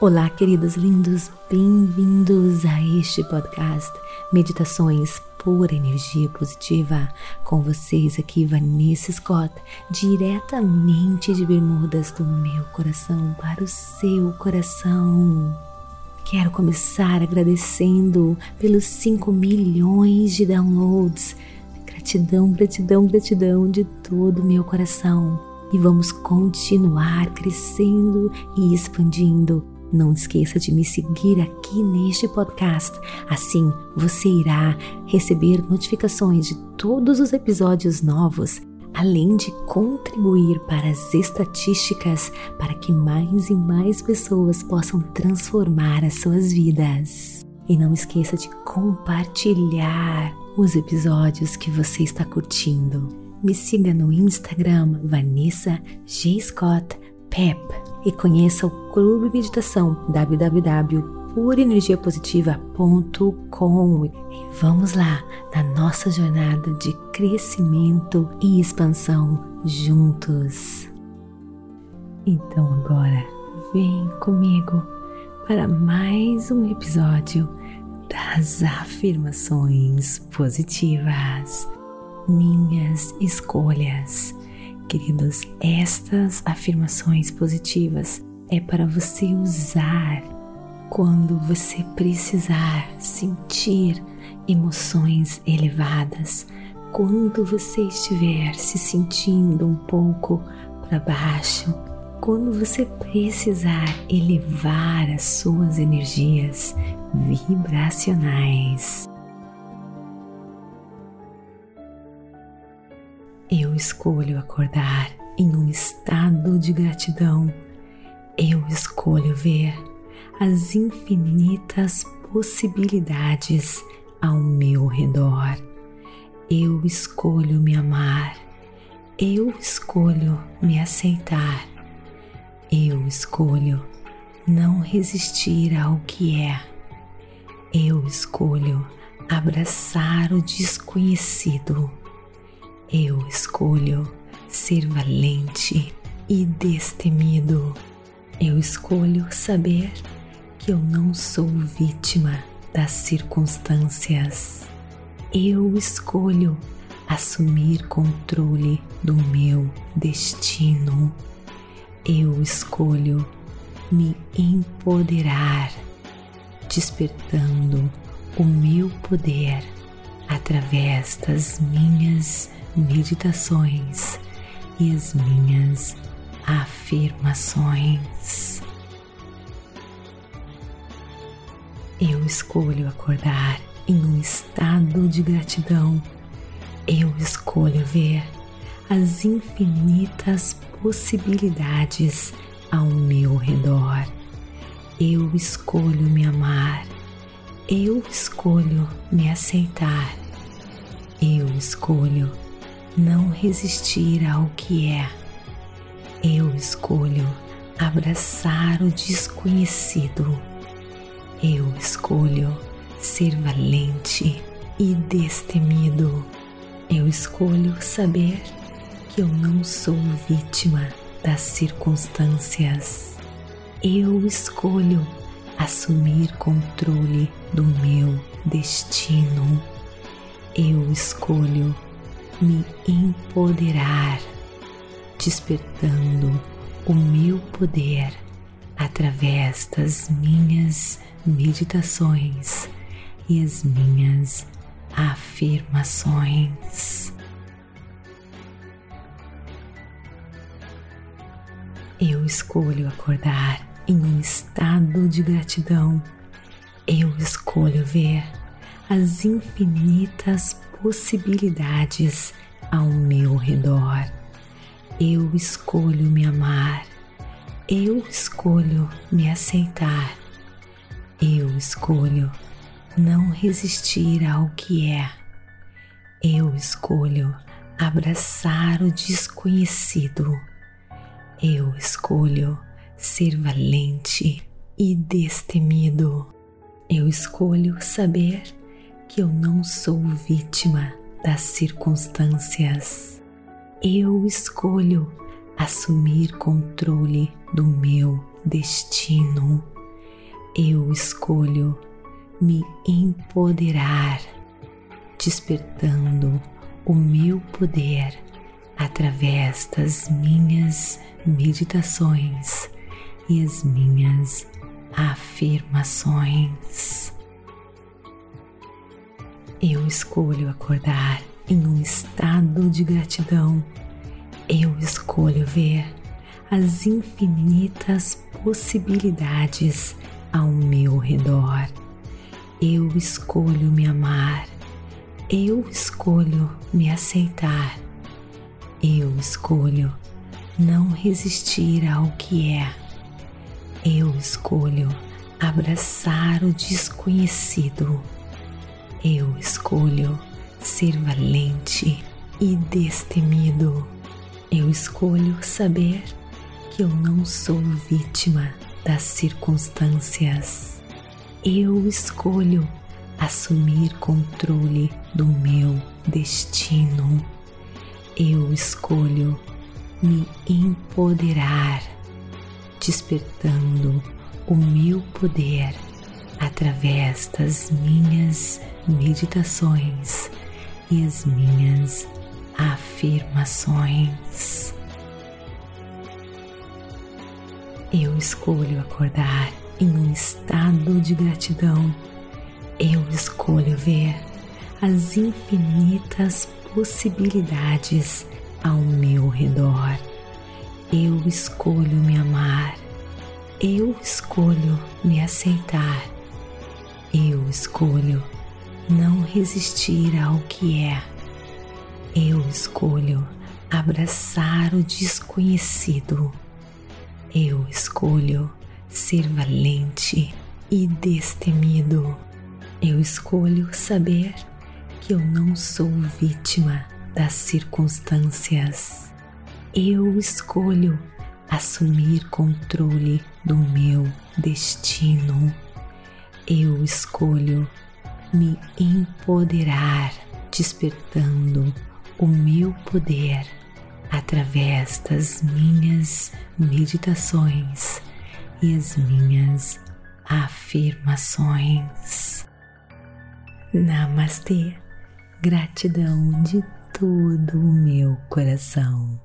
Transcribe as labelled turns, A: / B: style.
A: Olá, queridos lindos, bem-vindos a este podcast Meditações por Energia Positiva. Com vocês aqui, Vanessa Scott, diretamente de Bermudas do meu coração para o seu coração. Quero começar agradecendo pelos 5 milhões de downloads. Gratidão, gratidão, gratidão de todo o meu coração. E vamos continuar crescendo e expandindo não esqueça de me seguir aqui neste podcast. Assim você irá receber notificações de todos os episódios novos, além de contribuir para as estatísticas para que mais e mais pessoas possam transformar as suas vidas. E não esqueça de compartilhar os episódios que você está curtindo. Me siga no Instagram Vanessa G. Scott Pep e conheça o Clube Meditação www.purenergiapositiva.com e vamos lá na nossa jornada de crescimento e expansão juntos. Então agora vem comigo para mais um episódio das afirmações positivas, minhas escolhas Queridos, estas afirmações positivas é para você usar quando você precisar sentir emoções elevadas, quando você estiver se sentindo um pouco para baixo, quando você precisar elevar as suas energias vibracionais. Eu escolho acordar em um estado de gratidão. Eu escolho ver as infinitas possibilidades ao meu redor. Eu escolho me amar. Eu escolho me aceitar. Eu escolho não resistir ao que é. Eu escolho abraçar o desconhecido. Eu escolho ser valente e destemido. Eu escolho saber que eu não sou vítima das circunstâncias. Eu escolho assumir controle do meu destino. Eu escolho me empoderar, despertando o meu poder através das minhas meditações e as minhas afirmações. Eu escolho acordar em um estado de gratidão. Eu escolho ver as infinitas possibilidades ao meu redor. Eu escolho me amar. Eu escolho me aceitar. Eu escolho não resistir ao que é. Eu escolho abraçar o desconhecido. Eu escolho ser valente e destemido. Eu escolho saber que eu não sou vítima das circunstâncias. Eu escolho assumir controle do meu destino. Eu escolho me empoderar, despertando o meu poder através das minhas meditações e as minhas afirmações. Eu escolho acordar em um estado de gratidão. Eu escolho ver as infinitas possibilidades ao meu redor. Eu escolho me amar. Eu escolho me aceitar. Eu escolho não resistir ao que é. Eu escolho abraçar o desconhecido. Eu escolho ser valente e destemido. Eu escolho saber que eu não sou vítima das circunstâncias. Eu escolho assumir controle do meu destino. Eu escolho me empoderar, despertando o meu poder através das minhas meditações e as minhas afirmações. Eu escolho acordar em um estado de gratidão. Eu escolho ver as infinitas possibilidades ao meu redor. Eu escolho me amar. Eu escolho me aceitar. Eu escolho não resistir ao que é. Eu escolho abraçar o desconhecido. Eu escolho ser valente e destemido. Eu escolho saber que eu não sou vítima das circunstâncias. Eu escolho assumir controle do meu destino. Eu escolho me empoderar, despertando o meu poder através das minhas meditações e as minhas afirmações. Eu escolho acordar em um estado de gratidão. Eu escolho ver as infinitas possibilidades ao meu redor. Eu escolho me amar. Eu escolho me aceitar. Eu escolho não resistir ao que é. Eu escolho abraçar o desconhecido. Eu escolho ser valente e destemido. Eu escolho saber que eu não sou vítima das circunstâncias. Eu escolho assumir controle do meu destino. Eu escolho me empoderar, despertando o meu poder através das minhas meditações e as minhas afirmações. Namastê, gratidão de todo o meu coração.